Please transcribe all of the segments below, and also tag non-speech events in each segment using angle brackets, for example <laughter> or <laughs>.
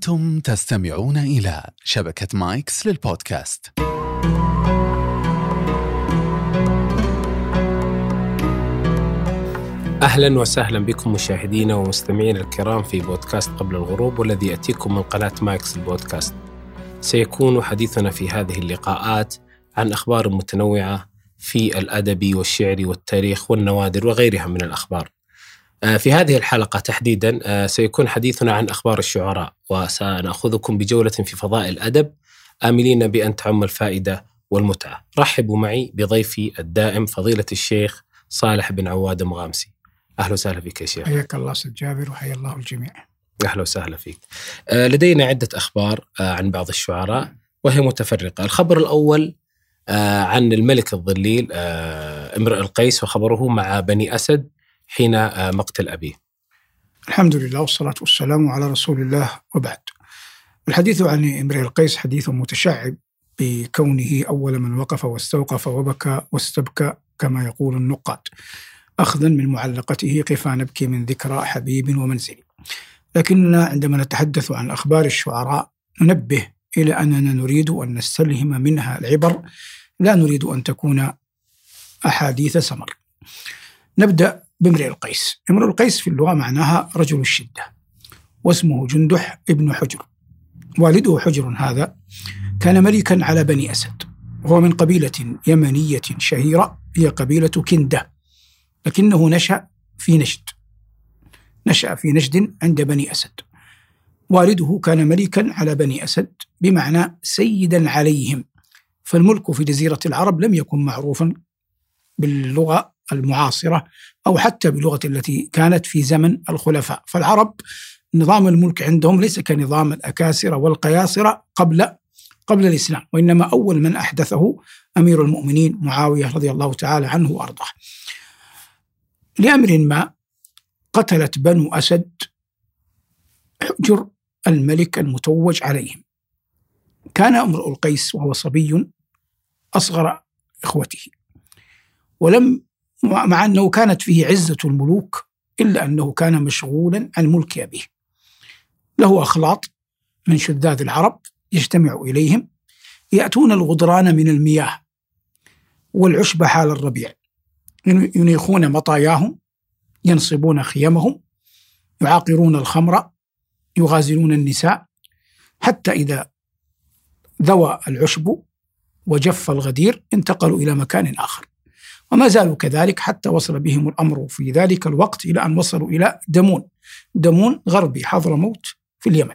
أنتم تستمعون إلى شبكة مايكس للبودكاست أهلا وسهلا بكم مشاهدينا ومستمعينا الكرام في بودكاست قبل الغروب والذي يأتيكم من قناة مايكس البودكاست. سيكون حديثنا في هذه اللقاءات عن أخبار متنوعة في الأدب والشعر والتاريخ والنوادر وغيرها من الأخبار. آه، في هذه الحلقة تحديدا آه، سيكون حديثنا عن أخبار الشعراء وسنأخذكم بجولة في فضاء الأدب آملين بأن تعم الفائدة والمتعة. رحبوا معي بضيفي الدائم فضيلة الشيخ صالح بن عواد مغامسي. أهلا وسهلا فيك يا شيخ. حياك الله أستاذ جابر وحيا الله الجميع. أهلا وسهلا فيك. آه، لدينا عدة أخبار عن بعض الشعراء وهي متفرقة، الخبر الأول عن الملك الظليل امرئ القيس وخبره مع بني أسد حين آه، مقتل أبيه. الحمد لله والصلاة والسلام على رسول الله وبعد. الحديث عن إمرئ القيس حديث متشعب بكونه أول من وقف واستوقف وبكى واستبكى كما يقول النقاد أخذا من معلقته قفا نبكي من ذكرى حبيب ومنزل. لكننا عندما نتحدث عن أخبار الشعراء ننبه إلى أننا نريد أن نستلهم منها العبر. لا نريد أن تكون أحاديث سمر. نبدأ بامرئ القيس. امرئ القيس في اللغة معناها رجل الشدة واسمه جندح ابن حجر. والده حجر هذا كان ملكا على بني أسد وهو من قبيلة يمنية شهيرة هي قبيلة كندة لكنه نشأ في نجد نشأ في نجد عند بني أسد. والده كان ملكا على بني أسد بمعنى سيدا عليهم. فالملك في جزيرة العرب لم يكن معروفا باللغة المعاصرة أو حتى بلغة التي كانت في زمن الخلفاء. فالعرب نظام الملك عندهم ليس كنظام الأكاسرة والقياصرة قبل قبل الإسلام وإنما أول من أحدثه أمير المؤمنين معاوية رضي الله تعالى عنه وأرضاه. لأمر ما قتلت بنو أسد حجر الملك المتوج عليهم. كان أمرؤ القيس وهو صبي أصغر إخوته ولم مع أنه كانت فيه عزة الملوك إلا أنه كان مشغولا عن ملك أبيه. له أخلاط من شذاذ العرب يجتمع إليهم يأتون الغدران من المياه والعشب حال الربيع. ينيخون مطاياهم ينصبون خيمهم يعاقرون الخمر يغازلون النساء حتى إذا ذوى العشب وجف الغدير انتقلوا إلى مكان آخر. وما زالوا كذلك حتى وصل بهم الأمر في ذلك الوقت إلى أن وصلوا إلى دمون. دمون غربي حضرموت في اليمن.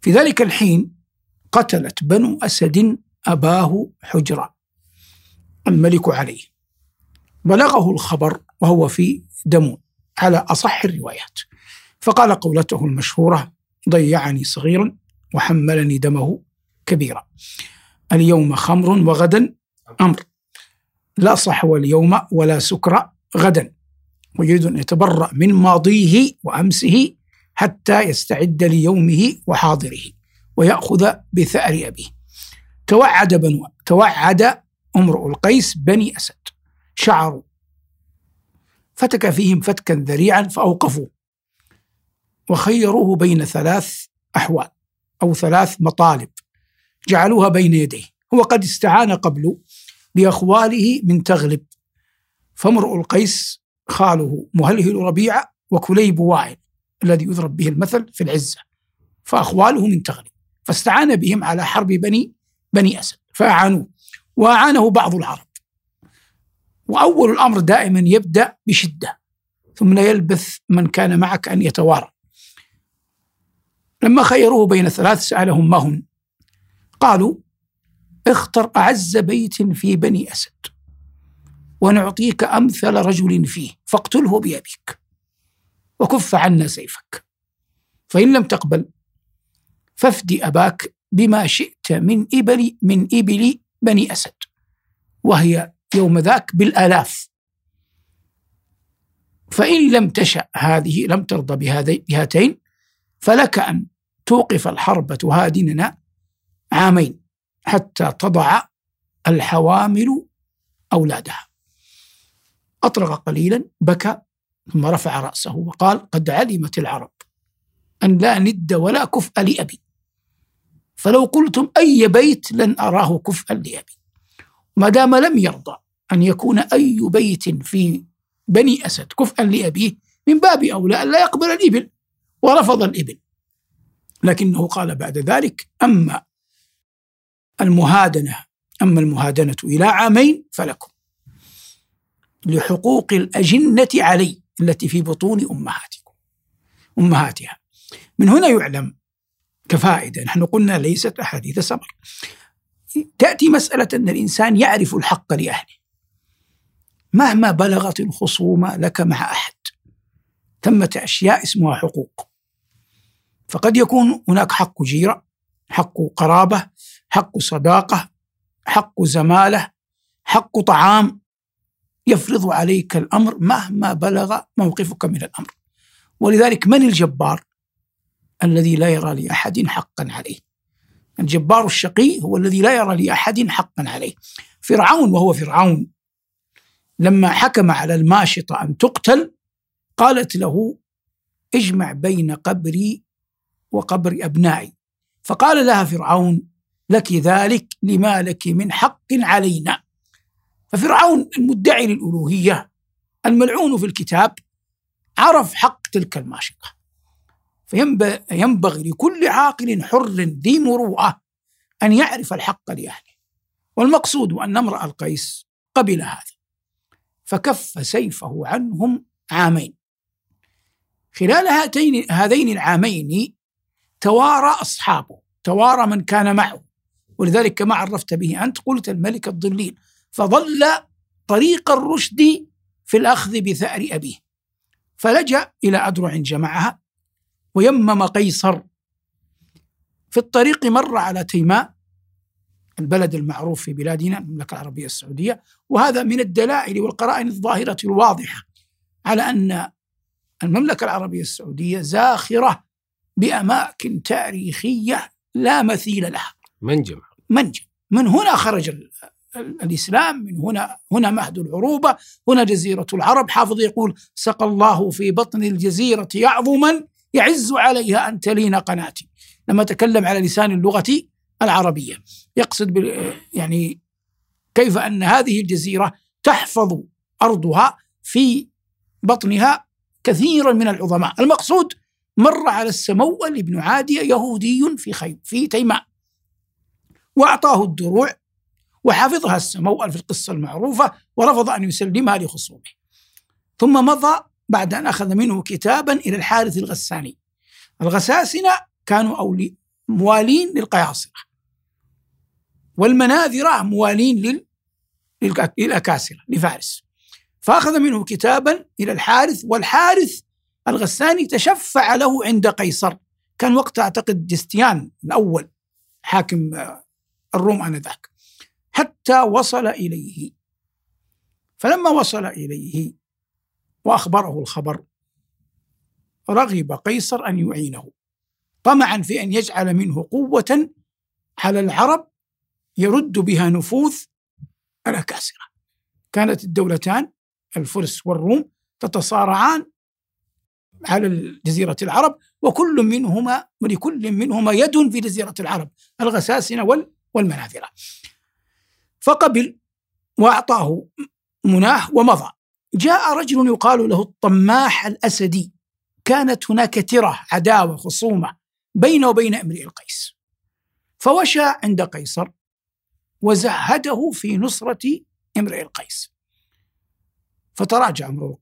في ذلك الحين قتلت بنو أسد أباه حجرة الملك عليه بلغه الخبر وهو في دمون. على أصح الروايات. فقال قولته المشهورة ضيعني صغيرا وحملني دمه كبيرا. اليوم خمر وغدا أمر. لا صحو اليوم ولا سكر غدا ويريد أن يتبرأ من ماضيه وأمسه حتى يستعد ليومه وحاضره ويأخذ بثأر أبيه. توعد بنو توعد امرؤ القيس بني أسد. شعروا. فتك فيهم فتكا ذريعا فأوقفوا. وخيروه بين ثلاث أحوال أو ثلاث مطالب. جعلوها بين يديه. هو قد استعان قبل بأخواله من تغلب. فامرؤ القيس خاله مهلهل ربيعة وكليب واعل الذي يضرب به المثل في العزة فأخواله من تغلب. فاستعان بهم على حرب بني بني أسد فأعانوه وأعانه بعض العرب. وأول الأمر دائما يبدأ بشدة ثم لا يلبث من كان معك أن يتوارى. لما خيروه بين ثلاث سألهم ما هن قالوا اختر أعز بيت في بني أسد ونعطيك أمثل رجل فيه فاقتله بأبيك وكف عنا سيفك. فإن لم تقبل فافدي أباك بما شئت من إبل من إبل بني أسد. وهي يوم ذاك بالآلاف. فإن لم تشأ هذه لم ترضى بهاتين فلك أن توقف الحرب تهادننا عامين. حتى تضع الحوامل أولادها. أطرق قليلا بكى ثم رفع رأسه وقال قد علمت العرب أن لا ند ولا كفء لأبي. فلو قلتم أي بيت لن أراه كفءا لأبي. ما دام لم يرضى أن يكون أي بيت في بني أسد كفءا لأبيه من باب أولى أن لا يقبل الإبل ورفض الإبل. لكنه قال بعد ذلك أما المهادنة. أما المهادنة إلى عامين فلكم. لحقوق الأجنة علي التي في بطون أمهاتكم. أمهاتها. من هنا يعلم كفائدة. نحن قلنا ليست أحاديث سمر تأتي مسألة أن الإنسان يعرف الحق لأهله. مهما بلغت الخصومة لك مع أحد. ثمة أشياء اسمها حقوق. فقد يكون هناك حق جيرة حق قرابة حق صداقة حق زمالة حق طعام يفرض عليك الأمر مهما بلغ موقفك من الأمر. ولذلك من الجبار الذي لا يرى لأحد حقا عليه؟ الجبار الشقي هو الذي لا يرى لأحد حقا عليه. فرعون وهو فرعون لما حكم على الماشطة أن تقتل قالت له اجمع بين قبري وقبر أبنائي. فقال لها فرعون لك ذلك لما لك من حق علينا. ففرعون المدعي للألوهية الملعون في الكتاب عرف حق تلك الماشطة فينبغي لكل عاقل حر ذي مروءة أن يعرف الحق لأهله. والمقصود أن امرأ القيس قبل هذا. فكف سيفه عنهم عامين. خلال هاتين هذين العامين توارى أصحابه توارى من كان معه. ولذلك كما عرفت به أنت قلت الملك الضليل فظل طريق الرشد في الأخذ بثأر أبيه. فلجأ إلى أدرع جمعها ويمم قيصر في الطريق مر على تيماء البلد المعروف في بلادنا المملكة العربية السعودية. وهذا من الدلائل والقرائن الظاهرة الواضحة على أن المملكة العربية السعودية زاخرة بأماكن تاريخية لا مثيل لها. منجم. منجم من هنا خرج الإسلام من هنا هنا مهد العروبة هنا جزيرة العرب. حافظ يقول سقى الله في بطن الجزيرة يعظما يعز عليها أن تلين قناتي. لما تكلم على لسان اللغة العربية يقصد يعني كيف أن هذه الجزيرة تحفظ أرضها في بطنها كثيرا من العظماء. المقصود مر على السمول بن عادية يهودي في خيب في تيماء وأعطاه الدروع وحفظها السمول في القصة المعروفة ورفض أن يسلمها لخصومه. ثم مضى بعد أن أخذ منه كتابا إلى الحارث الغساني. الغساسنة كانوا أولي موالين للقياصرة. والمناذرة موالين لل... للأكاسرة لفارس. فأخذ منه كتابا إلى الحارث والحارث الغساني تشفع له عند قيصر. كان وقتها أعتقد جستيان الأول حاكم الروم آنذاك حتى وصل إليه. فلما وصل إليه وأخبره الخبر رغب قيصر أن يعينه. طمعا في أن يجعل منه قوة على العرب يرد بها نفوذ الأكاسرة. كانت الدولتان الفرس والروم تتصارعان على جزيرة العرب وكل منهما ولكل منهما يد في جزيرة العرب الغساسنة والمناذرة فقبل وأعطاه مناه ومضى. جاء رجل يقال له الطماح الأسدي. كانت هناك ترة عداوة خصومة بينه وبين امرئ القيس. فوشى عند قيصر وزهده في نصرة امرئ القيس. فتراجع امرؤ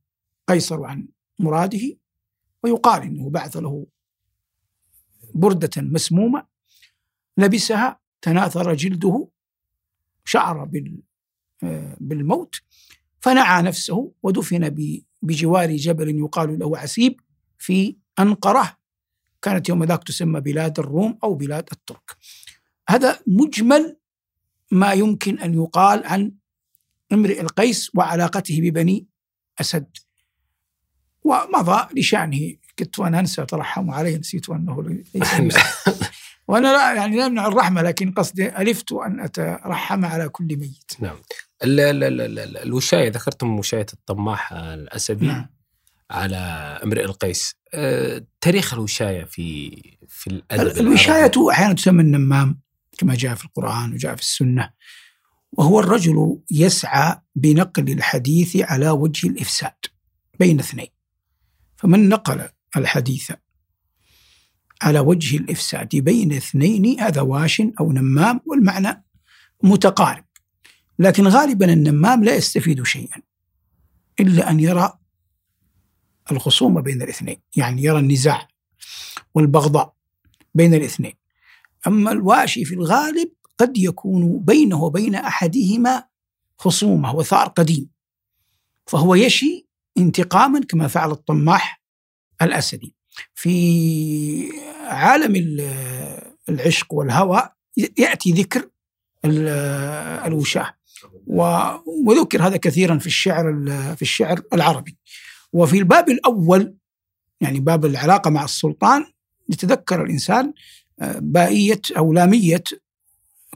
قيصر عن مراده ويقال إنه بعث له بردة مسمومة لبسها تناثر جلده شعر بالموت فنعى نفسه ودفن بجوار جبل يقال له عسيب في أنقرة. كانت يوم ذاك تسمى بلاد الروم أو بلاد الترك. هذا مجمل ما يمكن أن يقال عن امرئ القيس وعلاقته ببني أسد. ومضى لشأنه. كنت وأنا أنسى ترحموا علي نسيت أنه ليس <laughs> وأنا لا يعني لا أمنع الرحمة لكن قصدي ألفت أن أترحم على كل ميت. نعم. ال ال ال ال الوشاية ذكرتم وشاية الطماح الأسدي نعم. على امرئ القيس. آه، تاريخ الوشاية في في الأدب الوشاية. أحيانا تسمى النمام كما جاء في القرآن وجاء في السنة. وهو الرجل يسعى بنقل الحديث على وجه الإفساد بين اثنين. فمن نقل الحديث على وجه الإفساد بين اثنين هذا واش أو نمام والمعنى متقارب. لكن غالبا النمام لا يستفيد شيئا إلا أن يرى الخصومة بين الاثنين يعني يرى النزاع والبغضاء بين الاثنين. أما الواشي في الغالب قد يكون بينه وبين أحدهما خصومة وثار قديم فهو يشي انتقاما كما فعل الطماح الأسدي. في عالم ال- العشق والهوى يأتي ذكر ال- الوشاة و- وذكر هذا كثيرا في الشعر ال- في الشعر العربي. وفي الباب الأول يعني باب العلاقة مع السلطان يتذكر الإنسان آه، بائية أو لامية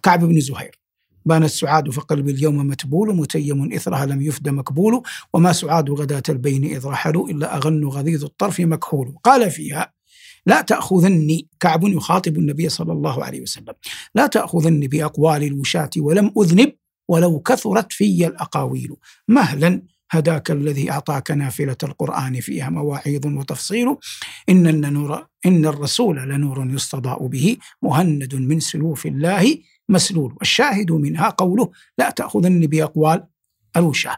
كعب بن زهير. بان السعاد فقلبي اليوم متبول متيم إثرها لم يفد مكبول وما سعاد غداة البين إذ رحلوا إلا أغن غضيض الطرف مكحول. قال فيها لا تأخذني كعب يخاطب النبي صلى الله عليه وسلم لا تأخذني بأقوال الوشاة ولم أذنب ولو كثرت في الأقاويل. مهلا هداك الذي أعطاك نافلة القرآن فيها مواعيظ وتفصيل. إن النور إن الرسول لنور يستضاء به مهند من سيوف الله مسلول. والشاهد منها قوله لا تأخذني بأقوال الوشاة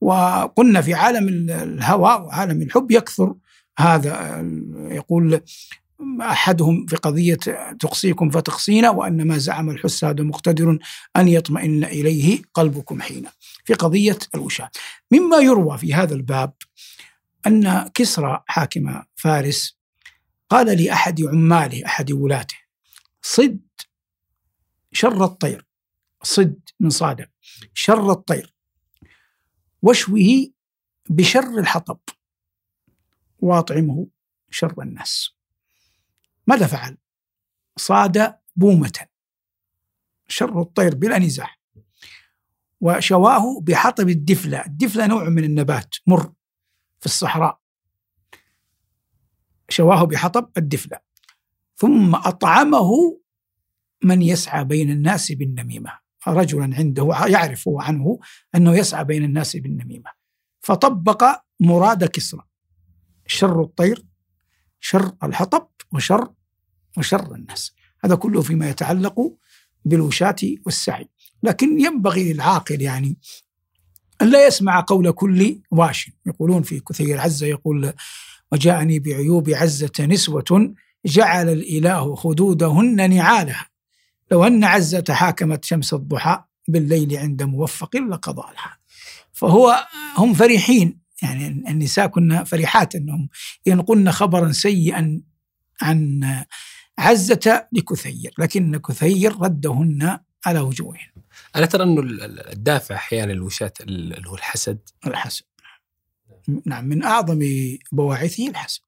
وقلنا في عالم الهوى وعالم الحب يكثر هذا يقول أحدهم في قضية تقصيكم فتقصينا وأن ما زعم الحساد مقتدر أن يطمئن إليه قلبكم حين. في قضية الوشاة مما يروى في هذا الباب أن كسرى حاكم فارس قال لأحد عماله أحد ولاته صد شر الطير صد من صادق شر الطير. واشوه بشر الحطب واطعمه شر الناس. ماذا فعل؟ صاد بومة. شر الطير بلا نزاع. وشواه بحطب الدفلة. الدفلة نوع من النبات مر في الصحراء. شواه بحطب الدفلة. ثم أطعمه من يسعى بين الناس بالنميمة. رجلا عنده يعرف عنه أنه يسعى بين الناس بالنميمة. فطبق مراد كسرى. شر الطير شر الحطب وشر وشر الناس. هذا كله فيما يتعلق بالوشاة والسعي. لكن ينبغي للعاقل يعني أن لا يسمع قول كل واش. يقولون في كثير عزة يقول وجاءني بعيوب عزة نسوة جعل الإله خدودهن نعالها. لو أن عزة حاكمت شمس الضحى بالليل عند موفق لقضى لها فهو هم فرحين يعني النساء كنا فرحات أنهم ينقلن خبرا سيئا عن عزة لكثير لكن كثير ردهن على وجوههن ألا ترى ال- الدافع أحيانا الوشاة ال- اللي هو الحسد؟ الحسد. نعم من أعظم بواعثه الحسد.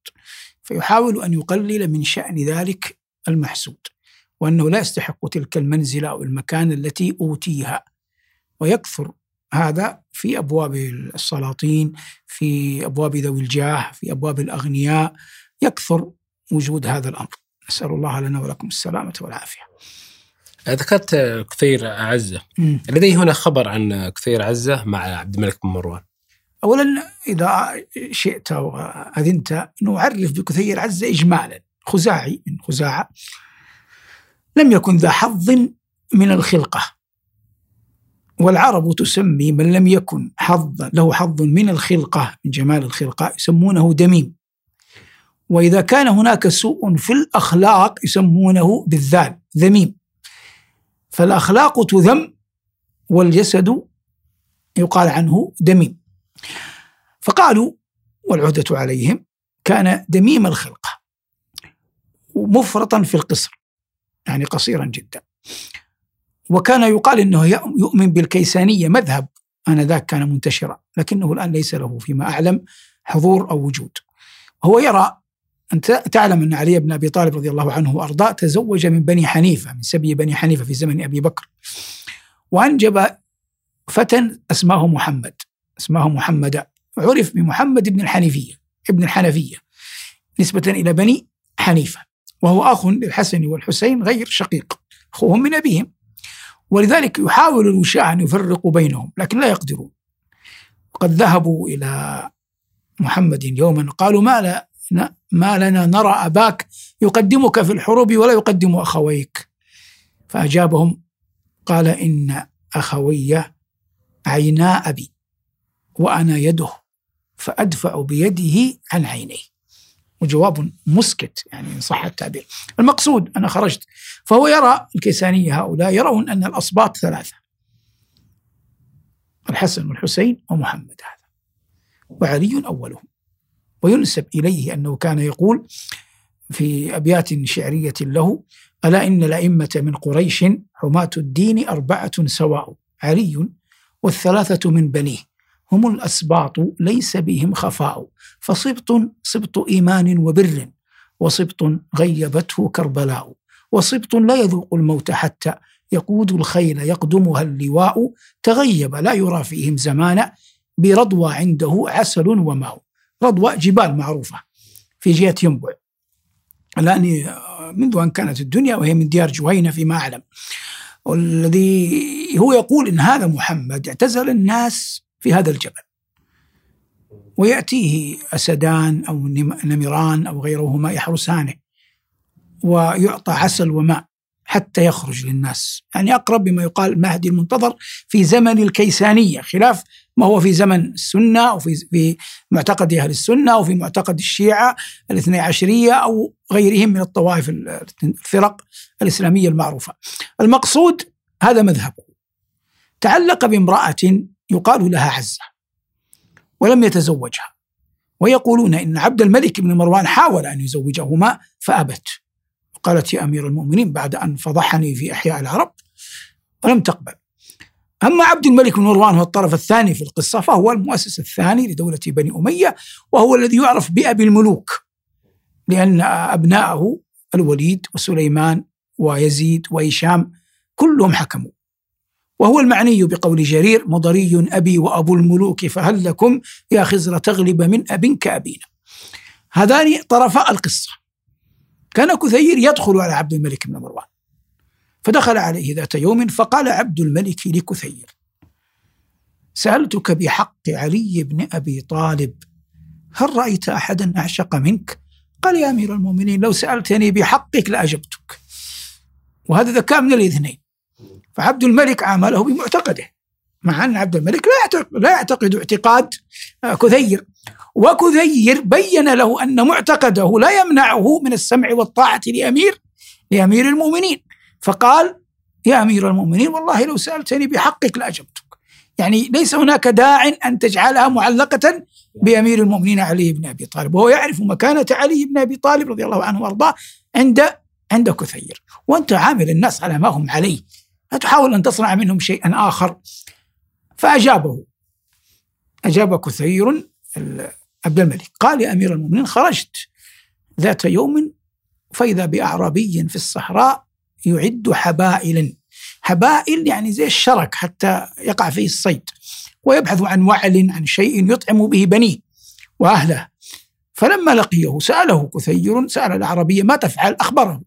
فيحاول أن يقلل من شأن ذلك المحسود. وأنه لا يستحق تلك المنزلة أو المكان التي أوتيها. ويكثر هذا في أبواب السلاطين في أبواب ذوي الجاه في أبواب الأغنياء. يكثر وجود هذا الأمر. نسأل الله لنا ولكم السلامة والعافية. ذكرت كثير عزة. مم. لدي هنا خبر عن كثير عزة مع عبد الملك بن مروان. اولا إذا شئت وأذنت نعرف بكثير عزة اجمالا. خزاعي من خزاعة. لم يكن ذا حظ من الخلقة. والعرب تسمي من لم يكن حظا له حظ من الخلقة من جمال الخلقة يسمونه دميم. وإذا كان هناك سوء في الأخلاق يسمونه بالذال ذميم. فالأخلاق تذم والجسد يقال عنه دميم. فقالوا والعهدة عليهم كان دميم الخلقة مفرطا في القصر. يعني قصيرا جدا. وكان يقال إنه يؤمن بالكيسانية مذهب آنذاك كان منتشرا لكنه الآن ليس له فيما أعلم حضور أو وجود. هو يرى انت تعلم أن علي بن أبي طالب رضي الله عنه وارضاه تزوج من بني حنيفة من سبي بني حنيفة في زمن أبي بكر. وأنجب فتى أسماه محمد أسماه محمد عرف بمحمد بن الحنيفية ابن الحنفية نسبة إلى بني حنيفة. وهو أخ للحسن والحسين غير شقيق. أخوهم من أبيهم. ولذلك يحاول الوشاة أن يفرقوا بينهم لكن لا يقدرون. وقد ذهبوا إلى محمد يوما قالوا ما, لا ما لنا نرى أباك يقدمك في الحروب ولا يقدم أخويك. فأجابهم قال إن أخوي عينا أبي وأنا يده فأدفع بيده عن عينيه. وجواب مسكت يعني إن صح التعبير. المقصود أنا خرجت فهو يرى الكيسانية هؤلاء يرون أن الأصباط ثلاثة. الحسن والحسين ومحمد هذا. وعلي أولهم وينسب إليه أنه كان يقول في أبيات شعرية له ألا إن الأئمة من قريش حماة الدين أربعة سواء علي والثلاثة من بنيه. هم الأسباط ليس بهم خفاء. فصبط صبط إيمان وبر وصبط غيبته كربلاء. وصبط لا يذوق الموت حتى يقود الخيل يقدمها اللواء. تغيب لا يرى فيهم زمان برضوى عنده عسل وماء. رضوى جبال معروفة في جهة ينبع الآن منذ أن كانت الدنيا وهي من ديار جهينة فيما أعلم. والذي هو يقول إن هذا محمد اعتزل الناس في هذا الجبل. ويأتيه أسدان أو نمران أو غيرهما يحرسانه ويعطى عسل وماء حتى يخرج للناس. يعني أقرب بما يقال مهدي المنتظر في زمن الكيسانية خلاف ما هو في زمن السنة أو في, معتقد أهل السنة أو في معتقد الشيعة الاثني عشرية أو غيرهم من الطوائف الفرق الإسلامية المعروفة. المقصود هذا مذهبه. تعلق بامرأة يقال لها عزة ولم يتزوجها. ويقولون إن عبد الملك بن مروان حاول أن يزوجهما فأبت. قالت يا أمير المؤمنين بعد أن فضحني في أحياء العرب ولم تقبل. أما عبد الملك بن مروان هو الطرف الثاني في القصة فهو المؤسس الثاني لدولة بني أمية وهو الذي يعرف بأبي الملوك لأن أبناءه الوليد وسليمان ويزيد وهشام كلهم حكموا. وهو المعني بقول جرير مضري أبي وأبو الملوك فهل لكم يا خزر تغلب من أب كأبينا؟ هذان طرفاء القصة. كان كثير يدخل على عبد الملك بن مروان. فدخل عليه ذات يوم فقال عبد الملك لكثير سألتك بحق علي بن أبي طالب هل رأيت أحدا أعشق منك؟ قال يا أمير المؤمنين لو سألتني بحقك لأجبتك. وهذا ذكاء من الاثنين. فعبد الملك عامله بمعتقده مع أن عبد الملك لا يعتقد, لا يعتقد اعتقاد آه، كثير. وكثير بين له أن معتقده لا يمنعه من السمع والطاعة لأمير لأمير المؤمنين. فقال يا أمير المؤمنين والله لو سألتني بحقك لأجبتك. يعني ليس هناك داع أن تجعلها معلقة بأمير المؤمنين علي بن أبي طالب. وهو يعرف مكانة علي بن أبي طالب رضي الله عنه وأرضاه عند عند كثير. وأنت عامل الناس على ما هم عليه. تحاول أن تصنع منهم شيئا آخر. فأجابه. أجاب كثير عبد الملك. قال يا أمير المؤمنين خرجت ذات يوم فإذا بأعرابي في الصحراء يعد حبائلا حبائل يعني زي الشرك حتى يقع فيه الصيد. ويبحث عن وعل عن شيء يطعم به بنيه وأهله. فلما لقيه سأله كثير سأل العربية ما تفعل؟ أخبره.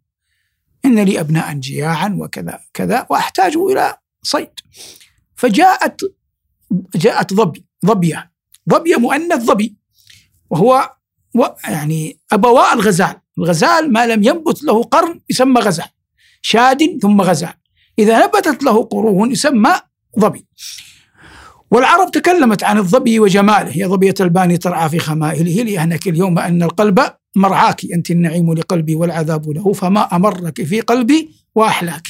إن لي أبناء جياعا وكذا كذا وأحتاج إلى صيد. فجاءت جاءت ظبي ظبية ظبية مؤنث ظبي وهو يعني أبواء الغزال. الغزال ما لم ينبت له قرن يسمى غزال شاد ثم غزال. إذا نبتت له قرون يسمى ظبي. والعرب تكلمت عن الظبي وجماله. هي ظبية الباني ترعى في خمائله لأهنك اليوم أن القلب مرعاك أنت النعيم لقلبي والعذاب له فما أمرك في قلبي وأحلاك.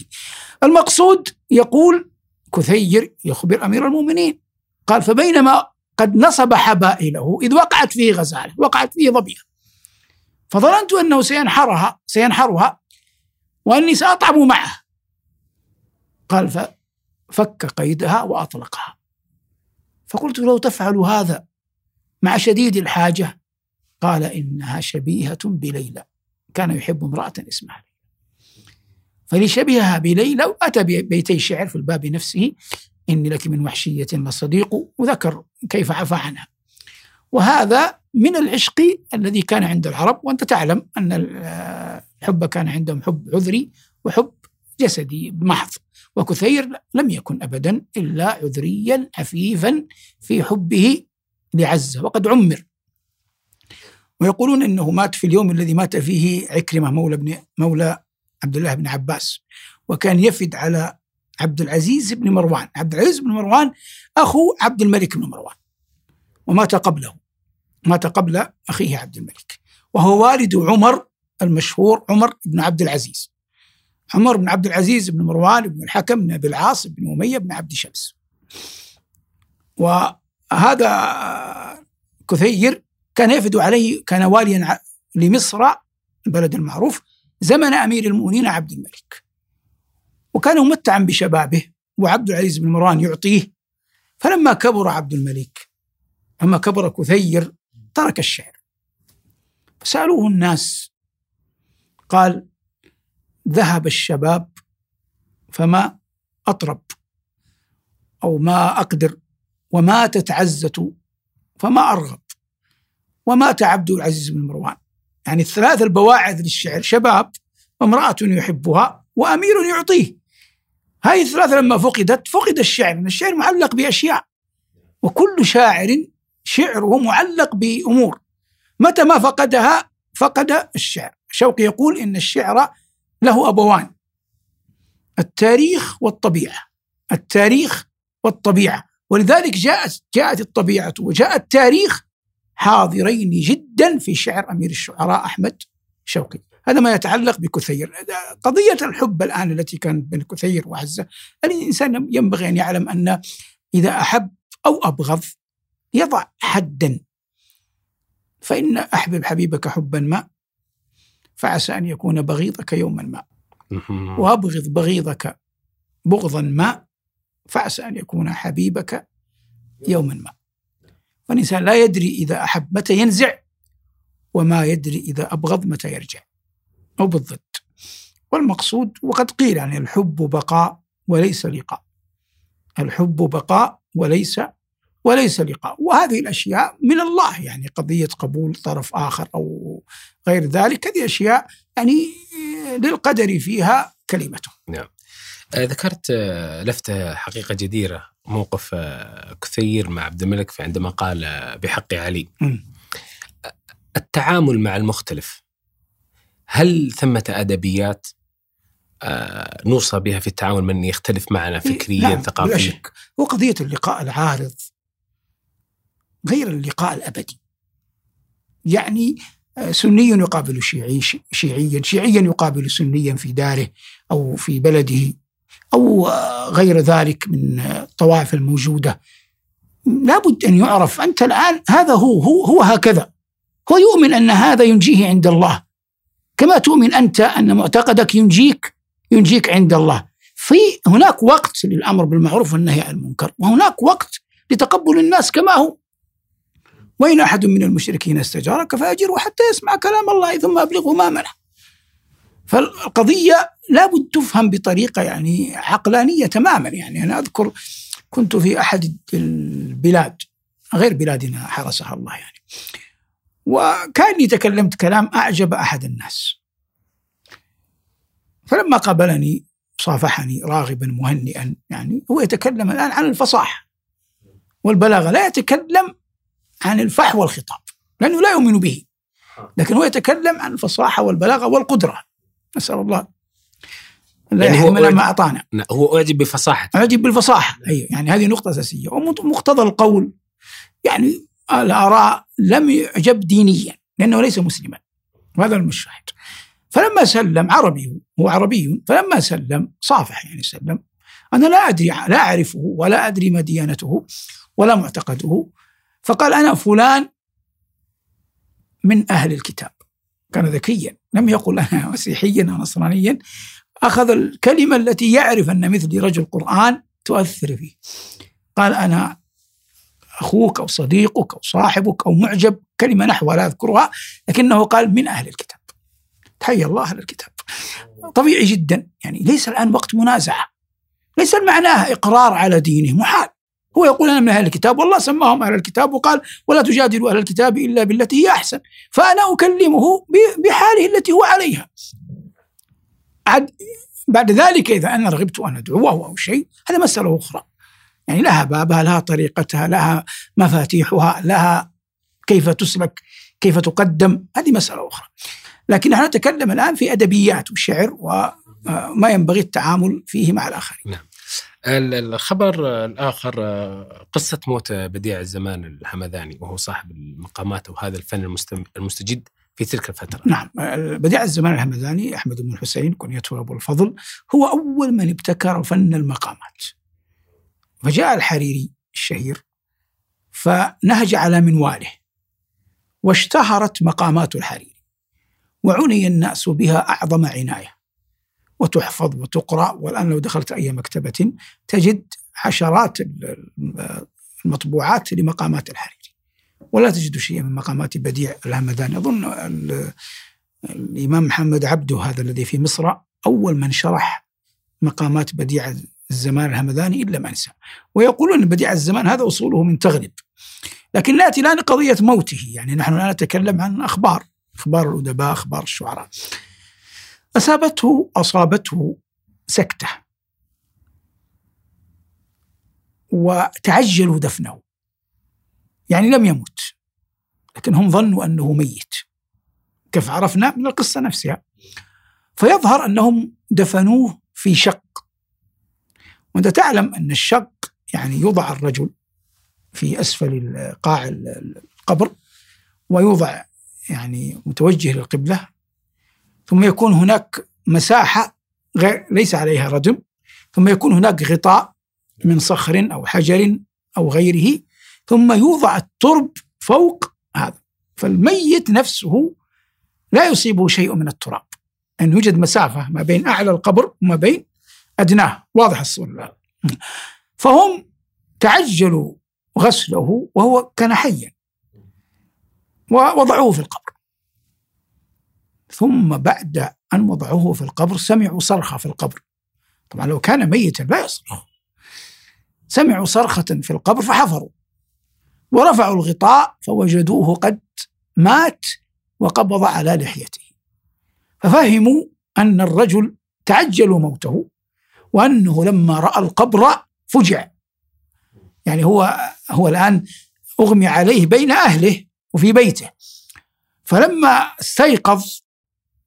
المقصود يقول كثير يخبر أمير المؤمنين قال فبينما قد نصب حبائله إذ وقعت فيه غزالة وقعت فيه ظبية فظننت أنه سينحرها سينحرها وأني سأطعم معه. قال ففك قيدها وأطلقها. فقلت لو تفعل هذا مع شديد الحاجة قال إنها شبيهة بليلى. كان يحب امرأة اسمها ليلى. فلشبهها بليلى وأتى ببيتي شعر في الباب نفسه إني لك من وحشية لصديق وذكر كيف عفى عنها. وهذا من العشق الذي كان عند العرب وأنت تعلم أن الحب كان عندهم حب عذري وحب جسدي محض. وكثير لم يكن أبدا إلا عذريا عفيفا في حبه لعزة وقد عمر. ويقولون إنه مات في اليوم الذي مات فيه عكرمة مولى ابن مولى عبد الله بن عباس وكان يفد على عبد العزيز بن مروان، عبد العزيز بن مروان أخو عبد الملك بن مروان ومات قبله مات قبل أخيه عبد الملك وهو والد عمر المشهور عمر بن عبد العزيز. عمر بن عبد العزيز بن مروان بن الحكم بن أبي العاص بن أمية بن عبد شمس. وهذا كثير كان يفد عليه كان واليا لمصر البلد المعروف زمن أمير المؤمنين عبد الملك. وكان ممتعا بشبابه وعبد العزيز بن مروان يعطيه. فلما كبر عبد الملك لما كبر كثير ترك الشعر. فسألوه الناس قال ذهب الشباب فما أطرب؟ أو ما أقدر؟ وماتت عزة فما أرغب؟ ومات عبد العزيز بن مروان. يعني الثلاث البواعث للشعر شباب وامرأة يحبها وأمير يعطيه. هذه الثلاثة لما فقدت فقد الشعر الشعر معلق بأشياء. وكل شاعر شعره معلق بأمور. متى ما فقدها فقد الشعر. شوقي يقول إن الشعر له أبوان. التاريخ والطبيعة. التاريخ والطبيعة. ولذلك جاءت جاءت الطبيعة وجاء التاريخ حاضرين جدا في شعر أمير الشعراء أحمد شوقي. هذا ما يتعلق بكثير. قضية الحب الآن التي كانت بين كثير وعزة الإنسان ينبغي أن يعلم أن إذا أحب أو أبغض يضع حدا. فإن أحبب حبيبك حبا ما فعسى أن يكون بغيضك يوما ما. وأبغض بغيضك بغضا ما فعسى أن يكون حبيبك يوما ما. والإنسان لا يدري إذا أحب متى ينزع وما يدري إذا أبغض متى يرجع. أو بالضد. والمقصود وقد قيل يعني الحب بقاء وليس لقاء. الحب بقاء وليس وليس لقاء. وهذه الأشياء من الله يعني قضية قبول طرف آخر أو غير ذلك. هذه أشياء يعني للقدر فيها كلمته نعم. آه، ذكرت آه، لفتة حقيقة جديرة. موقف آه، كثير مع عبد الملك عندما قال بحق علي. التعامل مع المختلف. هل ثمة أدبيات نوصى بها في التعامل من يختلف معنا إيه، فكريا نعم ثقافيا؟ لا شك هو قضية اللقاء العارض غير اللقاء الأبدي. يعني سني يقابل شيعي شيعيا شيعيا يقابل سنيا في داره أو في بلده. أو غير ذلك من الطوائف الموجودة. لابد أن يعرف أنت الآن هذا هو هو, هو هكذا. هو يؤمن أن هذا ينجيه عند الله. كما تؤمن أنت أن معتقدك ينجيك ينجيك عند الله. في هناك وقت للأمر بالمعروف والنهي عن المنكر وهناك وقت لتقبل الناس كما هو. وإن أحد من المشركين استجارك فأجره حتى يسمع كلام الله ثم أبلغه ما منه فالقضية لابد تفهم بطريقة يعني عقلانية تماما. يعني أنا أذكر كنت في أحد البلاد غير بلادنا حرسها الله يعني. وكأني تكلمت كلام أعجب أحد الناس. فلما قابلني صافحني راغبا مهنئا يعني هو يتكلم الآن عن الفصاحة والبلاغة. لا يتكلم عن الفحوى والخطاب لأنه لا يؤمن به لكن هو يتكلم عن الفصاحة والبلاغة والقدرة. نسأل الله. لا يعني هو ما أعطانا هو أعجب بفصاحة. أعجب بالفصاحة. أيوه يعني هذه نقطة أساسية. ومقتضى القول يعني الآراء لم يعجب دينيا لأنه ليس مسلما. وهذا المشاهد فلما سلم عربي هو عربي فلما سلم صافح يعني سلم أنا لا أدري لا أعرفه ولا أدري ما ديانته ولا معتقده. فقال أنا فلان من أهل الكتاب. كان ذكيا. لم يقل أنا <laughs> مسيحيا أو نصرانيا. أخذ الكلمة التي يعرف أن مثلي رجل قرآن تؤثر فيه. قال أنا أخوك أو صديقك أو صاحبك أو معجب كلمة نحو لا أذكرها لكنه قال من أهل الكتاب. تحيا الله أهل الكتاب. طبيعي جدا يعني ليس الآن وقت منازعة. ليس معناها إقرار على دينه محال. هو يقول أنا من أهل الكتاب والله سماهم أهل الكتاب وقال ولا تجادلوا أهل الكتاب إلا بالتي هي أحسن فأنا أكلمه بحاله التي هو عليها. عد بعد ذلك إذا أنا رغبت أن أدعوه أو شيء هذا مسألة أخرى. يعني لها بابها لها طريقتها لها مفاتيحها لها كيف تسلك كيف تقدم هذه مسألة أخرى. لكن نحن نتكلم الآن في أدبيات والشعر وما ينبغي التعامل فيه مع الآخرين. نعم. الخبر الآخر قصة موت بديع الزمان الحمداني وهو صاحب المقامات وهذا الفن المستجد في تلك الفترة. نعم بديع الزمان الحمداني أحمد بن الحسين كنيته أبو الفضل هو أول من ابتكر فن المقامات. فجاء الحريري الشهير فنهج على منواله واشتهرت مقامات الحريري وعني الناس بها أعظم عناية. وتحفظ وتقرأ والآن لو دخلت أي مكتبة تجد عشرات المطبوعات لمقامات الحريري ولا تجد شيئا من مقامات بديع الهمداني أظن الإمام محمد عبده هذا الذي في مصر أول من شرح مقامات بديع الزمان الهمداني إلا ما نسى ويقولون أن بديع الزمان هذا أصوله من تغلب لكن نأتي الآن قضية موته. يعني نحن لا نتكلم عن أخبار أخبار الأدباء أخبار الشعراء. أصابته أصابته سكتة. وتعجلوا دفنه. يعني لم يمت. لكن هم ظنوا أنه ميت. كيف عرفنا؟ من القصة نفسها. فيظهر أنهم دفنوه في شق. وأنت تعلم أن الشق يعني يوضع الرجل في أسفل قاع القبر ويوضع يعني متوجه للقبلة. ثم يكون هناك مساحة غير ليس عليها ردم ثم يكون هناك غطاء من صخر أو حجر أو غيره ثم يوضع الترب فوق هذا. فالميت نفسه لا يصيبه شيء من التراب. أن يوجد مسافة ما بين أعلى القبر وما بين أدناه. واضح الصورة. فهم تعجلوا غسله وهو كان حيا ووضعوه في القبر. ثم بعد أن وضعوه في القبر سمعوا صرخة في القبر. طبعا لو كان ميتا لا يصرخ. سمعوا صرخة في القبر فحفروا. ورفعوا الغطاء فوجدوه قد مات وقبض على لحيته. ففهموا أن الرجل تعجلوا موته وأنه لما رأى القبر فجع. يعني هو هو الآن أغمي عليه بين أهله وفي بيته. فلما استيقظ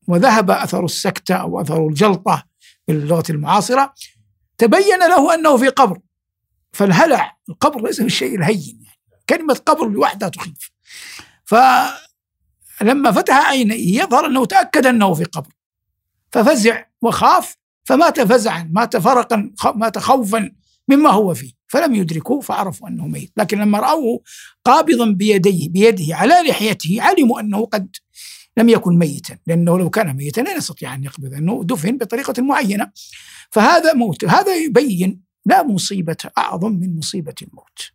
وذهب أثر السكتة أو أثر الجلطة باللغة المعاصرة تبين له أنه في قبر. فالهلع القبر ليس بالشيء الهين يعني كلمة قبر لوحدها تخيف. فلما فتح عينيه يظهر أنه تأكد أنه في قبر. ففزع وخاف فمات فزعا مات فرقا مات خوفا مما هو فيه. فلم يدركوا فعرفوا أنه ميت. لكن لما رأوه قابضا بيديه بيده على لحيته علموا أنه قد لم يكن ميتا لأنه لو كان ميتا لا يستطيع أن يقبض انه دفن بطريقة معينة. فهذا موت هذا يبين لا مصيبة أعظم من مصيبة الموت.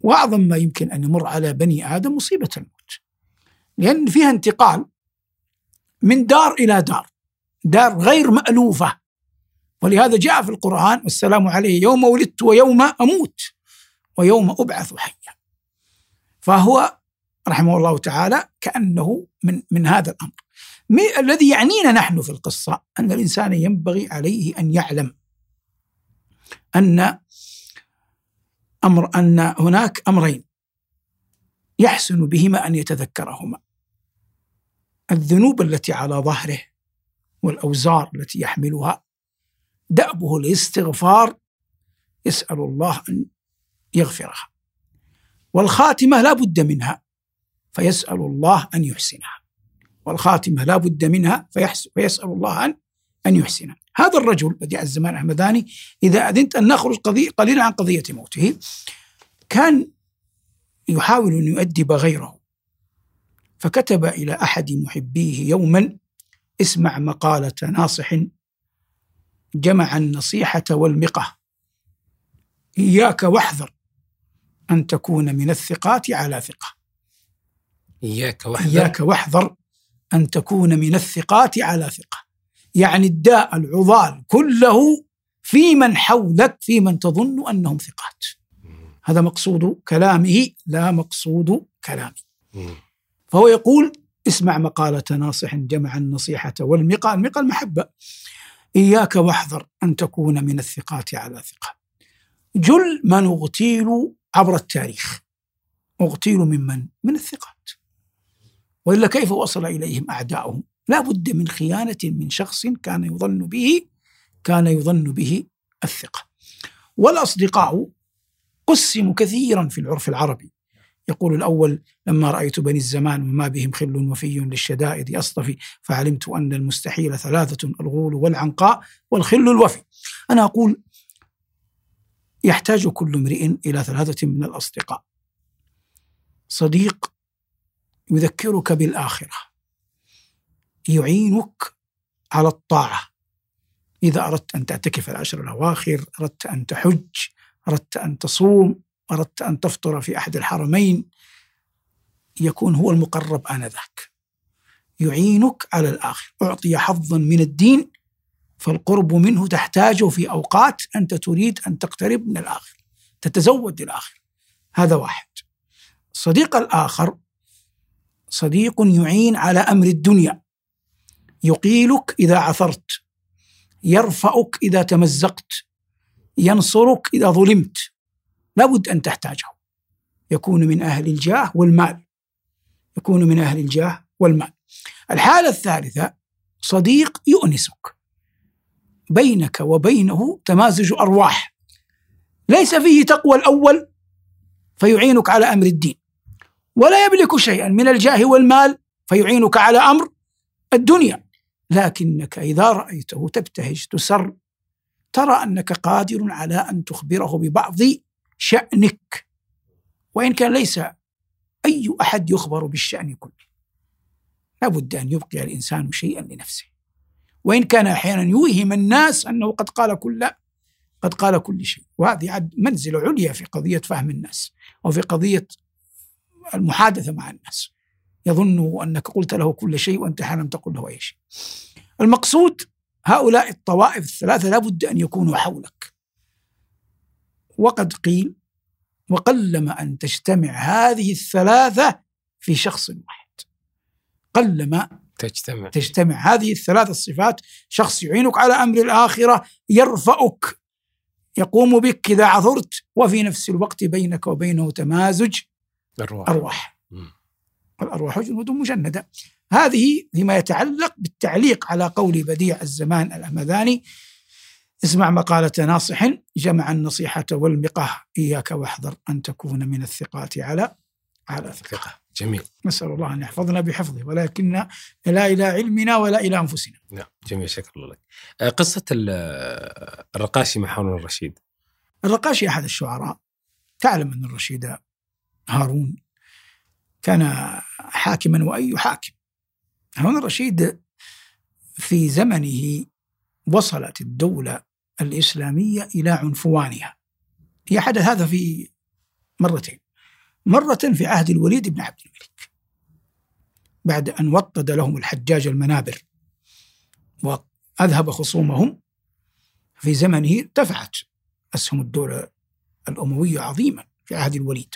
وأعظم ما يمكن أن يمر على بني آدم مصيبة الموت. لأن فيها انتقال من دار إلى دار دار غير مألوفة. ولهذا جاء في القرآن والسلام عليه يوم ولدت ويوم أموت ويوم أبعث حيا. فهو رحمه الله تعالى كأنه من من هذا الأمر. الذي يعنينا نحن في القصة أن الإنسان ينبغي عليه أن يعلم أن أمر أن هناك أمرين يحسن بهما أن يتذكرهما. الذنوب التي على ظهره والأوزار التي يحملها دأبه الاستغفار يسأل الله أن يغفرها. والخاتمة لا بد منها. فيسأل الله أن يحسنها. والخاتمة لا بد منها فيسأل الله أن أن يحسنها. هذا الرجل بديع الزمان الحمداني إذا أذنت أن نخرج قضية قليلا عن قضية موته كان يحاول أن يؤدب غيره. فكتب إلى أحد محبيه يوما اسمع مقالة ناصح جمع النصيحة والمقة. إياك واحذر أن تكون من الثقات على ثقة. إياك واحذر. إياك واحذر أن تكون من الثقات على ثقة. يعني الداء العضال كله في من حولك في من تظن أنهم ثقات. هذا مقصود كلامه لا مقصود كلامي. فهو يقول اسمع مقالة ناصح جمع النصيحة والمقى المقى المحبة إياك واحذر أن تكون من الثقات على ثقة. جل من أغتيل عبر التاريخ. أغتيل ممن؟ من الثقات وإلا كيف وصل إليهم أعداؤهم؟ لا بد من خيانة من شخص كان يظن به كان يظن به الثقة. والأصدقاء قسموا كثيرا في العرف العربي. يقول الأول لما رأيت بني الزمان وما بهم خل وفي للشدائد أصطفي فعلمت أن المستحيل ثلاثة الغول والعنقاء والخل الوفي. أنا أقول يحتاج كل امرئ إلى ثلاثة من الأصدقاء. صديق يذكرك بالآخرة. يعينك على الطاعة. إذا أردت أن تعتكف العشر الأواخر أردت أن تحج أردت أن تصوم أردت أن تفطر في أحد الحرمين يكون هو المقرب آنذاك. يعينك على الآخر أعطي حظا من الدين فالقرب منه تحتاجه في أوقات أنت تريد أن تقترب من الآخر تتزود للآخر هذا واحد. الصديق الآخر صديق يعين على أمر الدنيا. يقيلك إذا عثرت. يرفعك إذا تمزقت. ينصرك إذا ظلمت. لابد أن تحتاجه. يكون من أهل الجاه والمال. يكون من أهل الجاه والمال. الحالة الثالثة صديق يؤنسك. بينك وبينه تمازج أرواح. ليس فيه تقوى الأول فيعينك على أمر الدين. ولا يملك شيئا من الجاه والمال فيعينك على أمر الدنيا. لكنك إذا رأيته تبتهج تسر ترى أنك قادر على أن تخبره ببعض شأنك. وإن كان ليس أي أحد يخبر بالشأن كله لابد أن يبقي الإنسان شيئا لنفسه. وإن كان أحيانا يوهم الناس أنه قد قال كل قد قال كل شيء. وهذه عد منزلة عليا في قضية فهم الناس وفي قضية المحادثة مع الناس. يظن أنك قلت له كل شيء وأنت لم تقل له أي شيء. المقصود هؤلاء الطوائف الثلاثة لابد أن يكونوا حولك. وقد قيل وقلما أن تجتمع هذه الثلاثة في شخص واحد. قلما تجتمع. تجتمع هذه الثلاث الصفات شخص يعينك على أمر الآخرة يرفعك يقوم بك إذا عثرت وفي نفس الوقت بينك وبينه تمازج أرواح, أرواح. الأرواح جنود مجندة. هذه فيما يتعلق بالتعليق على قول بديع الزمان الأمذاني اسمع مقالة ناصح جمع النصيحة والمقاه إياك واحذر أن تكون من الثقات على على ثقة. جميل. نسأل الله أن يحفظنا بحفظه ولكن لا إلى علمنا ولا إلى أنفسنا. نعم. جميل. شكرا الله لك. آه، قصة الرقاشي مع هارون الرشيد. الرقاشي أحد الشعراء. تعلم أن الرشيد هارون كان حاكما وأي حاكم. هارون الرشيد في زمنه وصلت الدولة الإسلامية إلى عنفوانها. هي حدث هذا في مرتين. مرة في عهد الوليد بن عبد الملك بعد أن وطد لهم الحجاج المنابر وأذهب خصومهم في زمنه ارتفعت أسهم الدولة الأموية عظيما في عهد الوليد.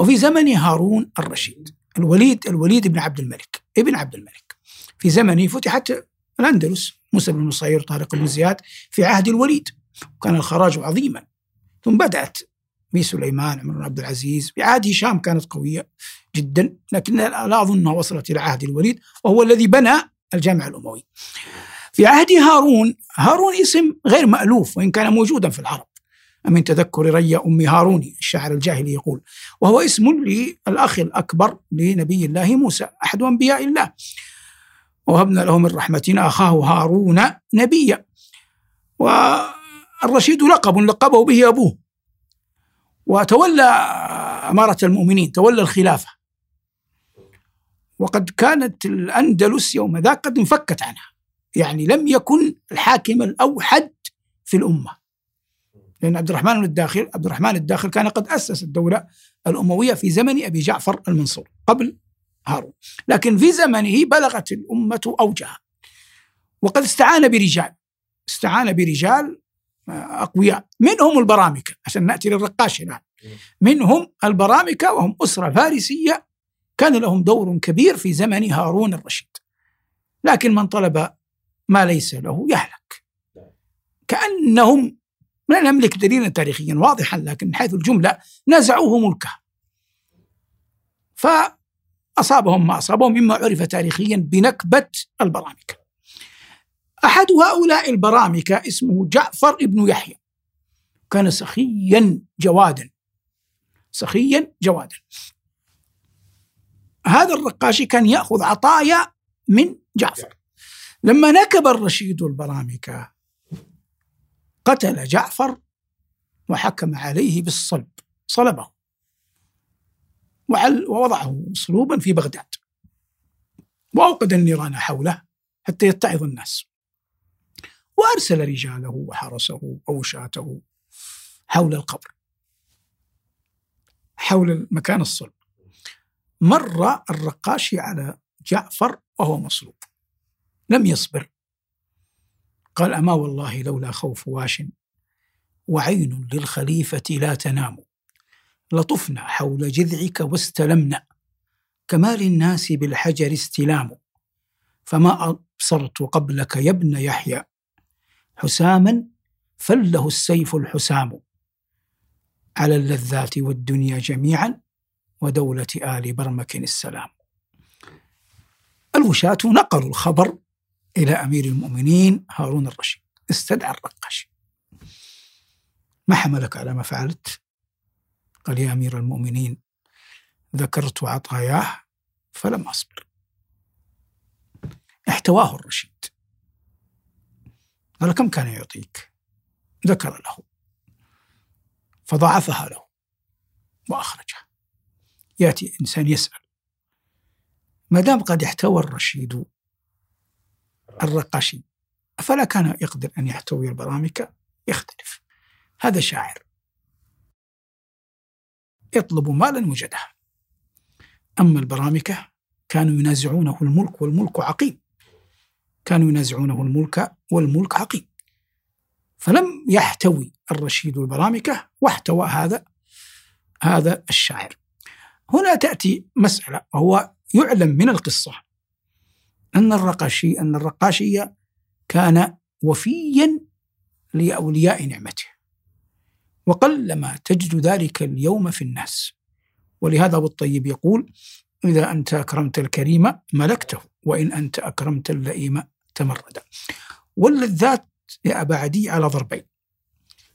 وفي زمن هارون الرشيد الوليد الوليد بن عبد الملك ابن عبد الملك. في زمنه فتحت الأندلس موسى بن نصير طارق بن زياد في عهد الوليد. وكان الخراج عظيما. ثم بدأت بي سليمان عمر بن عبد العزيز. في عهد هشام كانت قوية جدا لكن لا أظنها وصلت إلى عهد الوليد وهو الذي بنى الجامع الأموي. في عهد هارون هارون اسم غير مألوف وإن كان موجودا في العرب. من تذكر ري أم هارون الشاعر الجاهلي يقول. وهو اسم للأخ الأكبر لنبي الله موسى أحد أنبياء الله. وهبنا له من رحمتنا أخاه هارون نبيا. والرشيد لقب لقبه به أبوه. وتولى أمارة المؤمنين تولى الخلافة. وقد كانت الأندلس يوم ذاك قد انفكت عنها. يعني لم يكن الحاكم الأوحد في الأمة. لأن عبد الرحمن الداخل عبد الرحمن الداخل كان قد أسس الدولة الأموية في زمن أبي جعفر المنصور قبل هارون. لكن في زمنه بلغت الأمة أوجها. وقد استعان برجال. استعان برجال أقوياء. منهم البرامكة عشان نأتي للرقاش الآن. منهم البرامكة وهم أسرة فارسية. كان لهم دور كبير في زمن هارون الرشيد. لكن من طلب ما ليس له يهلك. كأنهم لا نملك دليلا تاريخيا واضحا لكن من حيث الجملة نزعوه ملكه. فأصابهم ما أصابهم مما عرف تاريخيا بنكبة البرامكة. أحد هؤلاء البرامكة اسمه جعفر ابن يحيى. كان سخيا جوادا. سخيا جوادا. هذا الرقاشي كان يأخذ عطايا من جعفر. لما نكب الرشيد البرامكة قتل جعفر وحكم عليه بالصلب صلبه. ووضعه مصلوبا في بغداد. وأوقد النيران حوله حتى يتعظ الناس. وأرسل رجاله وحرسه ووشاته حول القبر حول مكان الصلب. مر الرقاشي على جعفر وهو مصلوب. لم يصبر. قال أما والله لولا خوف واش وعين للخليفة لا تنام. لطفنا حول جذعك واستلمنا. كما للناس بالحجر استلام. فما أبصرت قبلك يا ابن يحيى. حساما فله السيف الحسام. على اللذات والدنيا جميعا ودولة آل برمك السلام. الوشاة نقلوا الخبر. إلى أمير المؤمنين هارون الرشيد. استدعى الرقاشي ما حملك على ما فعلت؟ قال يا أمير المؤمنين ذكرت عطاياه فلم أصبر. احتواه الرشيد. قال كم كان يعطيك؟ ذكر له. فضاعفها له. وأخرجها يأتي إنسان يسأل ما دام قد احتوى الرشيد الرقاشي. أفلا كان يقدر أن يحتوي البرامكة يختلف. هذا شاعر. يطلب مالا وجده أما البرامكة كانوا ينازعونه الملك والملك عقيم. كانوا ينازعونه الملك والملك عقيم. فلم يحتوي الرشيد البرامكة واحتوى هذا هذا الشاعر. هنا تأتي مسألة وهو يعلم من القصة. أن الرقاشي أن الرقاشية كان وفيا لأولياء نعمته. وقلما تجد ذلك اليوم في الناس. ولهذا أبو الطيب يقول إذا أنت أكرمت الكريم ملكته وإن أنت أكرمت اللئيم تمرد. واللذات يا أبا عدي على ضربين.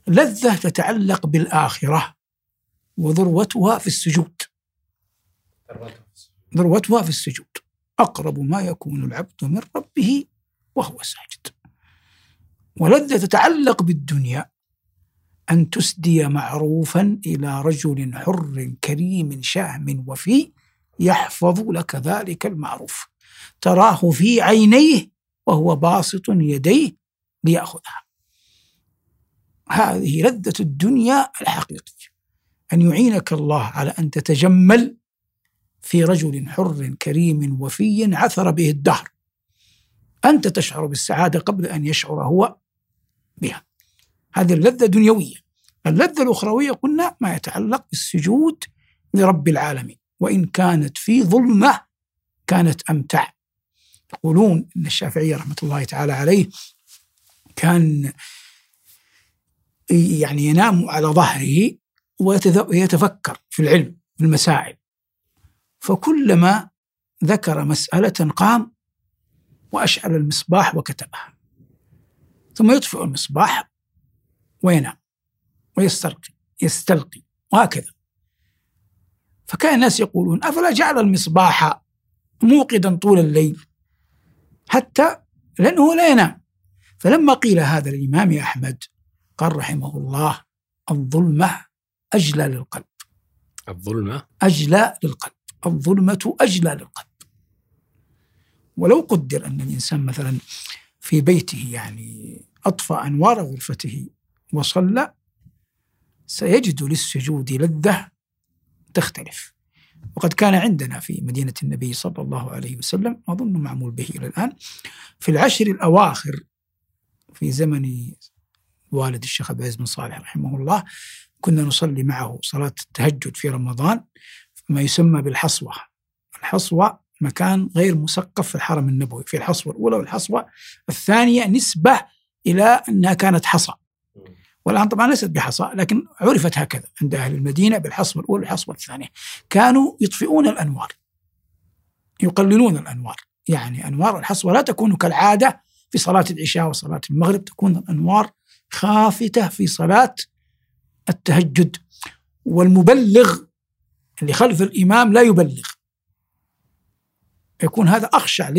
لذة تتعلق بالآخرة وذروتها في السجود. ذروتها في السجود. أقرب ما يكون العبد من ربه وهو ساجد. ولذة تتعلق بالدنيا أن تسدي معروفا إلى رجل حر كريم شهم وفي يحفظ لك ذلك المعروف. تراه في عينيه وهو باسط يديه ليأخذها. هذه لذة الدنيا الحقيقية. أن يعينك الله على أن تتجمل في رجل حر كريم وفي عثر به الدهر. أنت تشعر بالسعادة قبل أن يشعر هو بها. هذه اللذة دنيوية. اللذة الأخروية قلنا ما يتعلق بالسجود لرب العالمين. وإن كانت في ظلمة كانت أمتع. يقولون أن الشافعي رحمة الله تعالى عليه كان يعني ينام على ظهره ويتفكر في العلم في المسائل فكلما ذكر مسألة قام وأشعل المصباح وكتبها. ثم يطفئ المصباح وينام ويسترقي يستلقي وهكذا. فكان الناس يقولون أفلا جعل المصباح موقدا طول الليل حتى لأنه لا ينام؟ فلما قيل هذا الإمام أحمد قال رحمه الله الظلمة أجلى للقلب. الظلمة؟ أجلى للقلب. الظلمة أجلى للقلب. ولو قدر أن الإنسان مثلا في بيته يعني أطفأ أنوار غرفته وصلى سيجد للسجود لذة تختلف. وقد كان عندنا في مدينة النبي صلى الله عليه وسلم أظن معمول به إلى الآن في العشر الأواخر في زمن والد الشيخ عبد العزيز بن صالح رحمه الله كنا نصلي معه صلاة التهجد في رمضان. ما يسمى بالحصوة. الحصوة مكان غير مسقف في الحرم النبوي في الحصوة الأولى والحصوة الثانية نسبة إلى أنها كانت حصى. والآن طبعا ليست بحصى لكن عرفت هكذا عند أهل المدينة بالحصوة الأولى والحصوة الثانية. كانوا يطفئون الأنوار. يقللون الأنوار. يعني أنوار الحصوة لا تكون كالعادة في صلاة العشاء وصلاة المغرب تكون الأنوار خافتة في صلاة التهجد. والمبلغ اللي خلف الإمام لا يبلغ. يكون هذا أخشع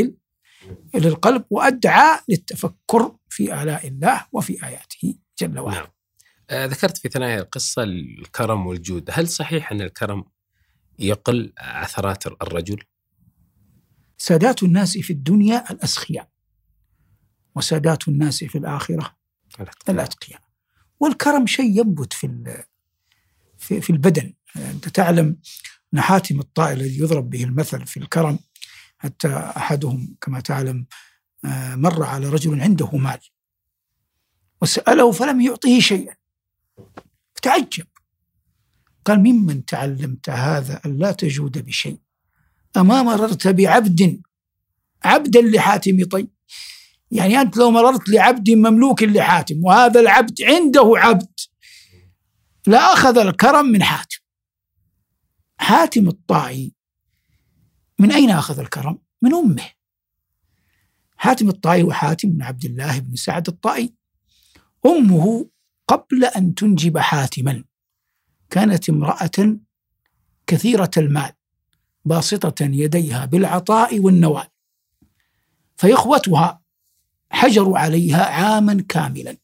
للقلب وأدعى للتفكر في آلاء الله وفي آياته جل وعلا. نعم. آه ذكرت في ثنايا القصة الكرم والجود. هل صحيح أن الكرم يقل عثرات الرجل؟ سادات الناس في الدنيا الأسخياء وسادات الناس في الآخرة الأتقياء. والكرم شيء ينبت في في, في البدن. أنت تعلم أن حاتم الطائر الذي يضرب به المثل في الكرم حتى أحدهم كما تعلم آه، مر على رجل عنده مال وسأله فلم يعطه شيئا. فتعجب قال ممن تعلمت هذا أن لا تجود بشيء؟ أما مررت بعبد عبدا لحاتم طي يعني أنت لو مررت لعبد مملوك لحاتم وهذا العبد عنده عبد لا أخذ الكرم من حاتم. حاتم الطائي من أين أخذ الكرم؟ من أمه. حاتم الطائي وحاتم بن عبد الله بن سعد الطائي أمه قبل أن تنجب حاتما. كانت امرأة كثيرة المال باسطة يديها بالعطاء والنوال. فإخوتها حجروا عليها عاما كاملا.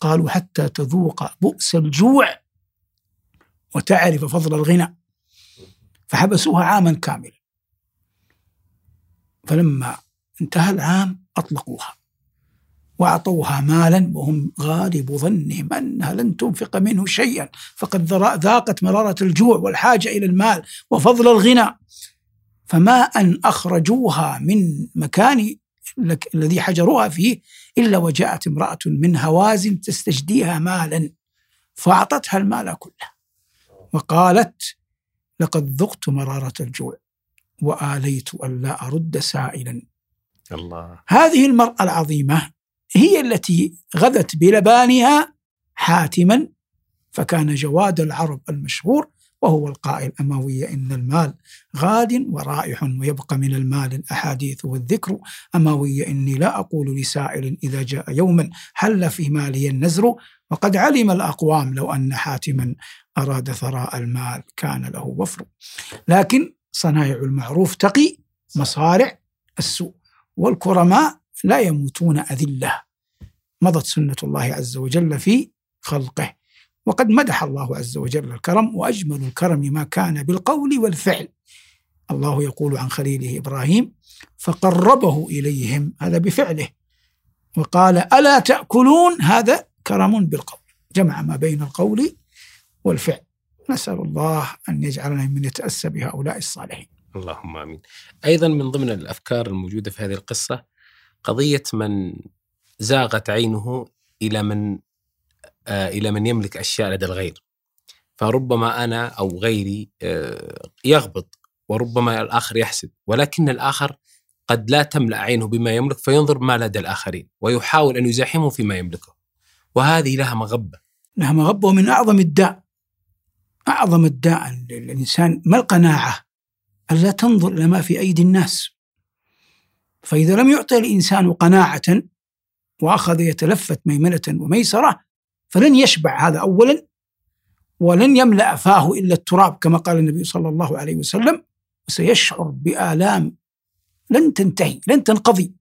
قالوا حتى تذوق بؤس الجوع وتعرف فضل الغنى. فحبسوها عاما كاملا. فلما انتهى العام أطلقوها. وأعطوها مالا وهم غالب ظنهم أنها لن تنفق منه شيئا. فقد ذاقت مرارة الجوع والحاجة إلى المال وفضل الغنى. فما أن أخرجوها من مكان الذي حجروها فيه إلا وجاءت امرأة من هوازن تستجديها مالا. فأعطتها المال كله. وقالت لقد ذقت مرارة الجوع وآليت ألا أرد سائلا. الله. هذه المرأة العظيمة هي التي غذت بلبانها حاتما فكان جواد العرب المشهور وهو القائل أموية إن المال غاد ورائح ويبقى من المال الأحاديث والذكر. أموية إني لا أقول لسائل إذا جاء يوما حل في مالي النزر وقد علم الأقوام لو أن حاتما أراد ثراء المال كان له وفر. لكن صنايع المعروف تقي مصارع السوء والكرماء لا يموتون أذلة. مضت سنة الله عز وجل في خلقه. وقد مدح الله عز وجل الكرم وأجمل الكرم ما كان بالقول والفعل. الله يقول عن خليله إبراهيم فقربه إليهم هذا بفعله. وقال ألا تأكلون؟ هذا كرم بالقول. جمع ما بين القول والفعل. نسأل الله أن يجعلنا من يتأسى بهؤلاء الصالحين. اللهم آمين. أيضا من ضمن الأفكار الموجودة في هذه القصة قضية من زاغت عينه إلى من آه إلى من يملك أشياء لدى الغير. فربما أنا أو غيري آه يغبط وربما الآخر يحسد ولكن الآخر قد لا تملأ عينه بما يملك فينظر ما لدى الآخرين ويحاول أن يزاحمه فيما يملكه. وهذه لها مغبة. لها مغبة ومن أعظم الداء أعظم الداء للإنسان ما القناعة؟ ألا تنظر إلى ما في أيدي الناس. فإذا لم يعطي الإنسان قناعة وأخذ يتلفت ميمنة وميسرة فلن يشبع هذا أولا ولن يملأ فاه إلا التراب كما قال النبي صلى الله عليه وسلم وسيشعر بآلام لن تنتهي لن تنقضي.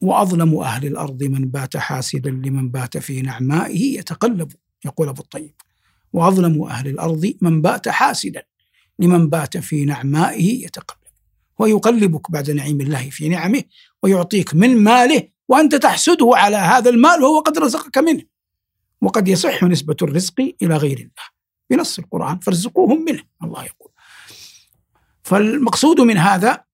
وأظلم أهل الأرض من بات حاسدا لمن بات في نعمائه يتقلب يقول أبو الطيب. وأظلم أهل الأرض من بات حاسدا لمن بات في نعمائه يتقلب. ويقلبك بعد نعيم الله في نعمه ويعطيك من ماله وأنت تحسده على هذا المال وهو قد رزقك منه. وقد يصح نسبة الرزق إلى غير الله. بنص القرآن فارزقوهم منه الله يقول. فالمقصود من هذا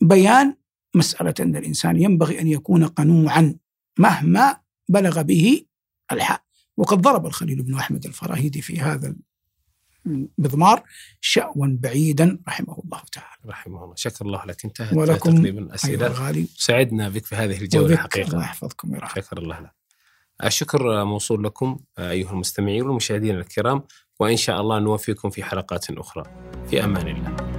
بيان مسألة أن الإنسان ينبغي أن يكون قنوعا مهما بلغ به الحال وقد ضرب الخليل بن أحمد الفراهيدي في هذا المضمار شأوا بعيدا رحمه الله تعالى. رحمه الله. شكر الله لك. انتهت ولكم تقريبا أسئلة أيوة سعدنا بك في هذه الجولة الحقيقة. الله يحفظكم ويرحمكم. شكر الله لك. الشكر موصول لكم أيها المستمعين والمشاهدين الكرام وإن شاء الله نوفيكم في حلقات أخرى. في أمان الله.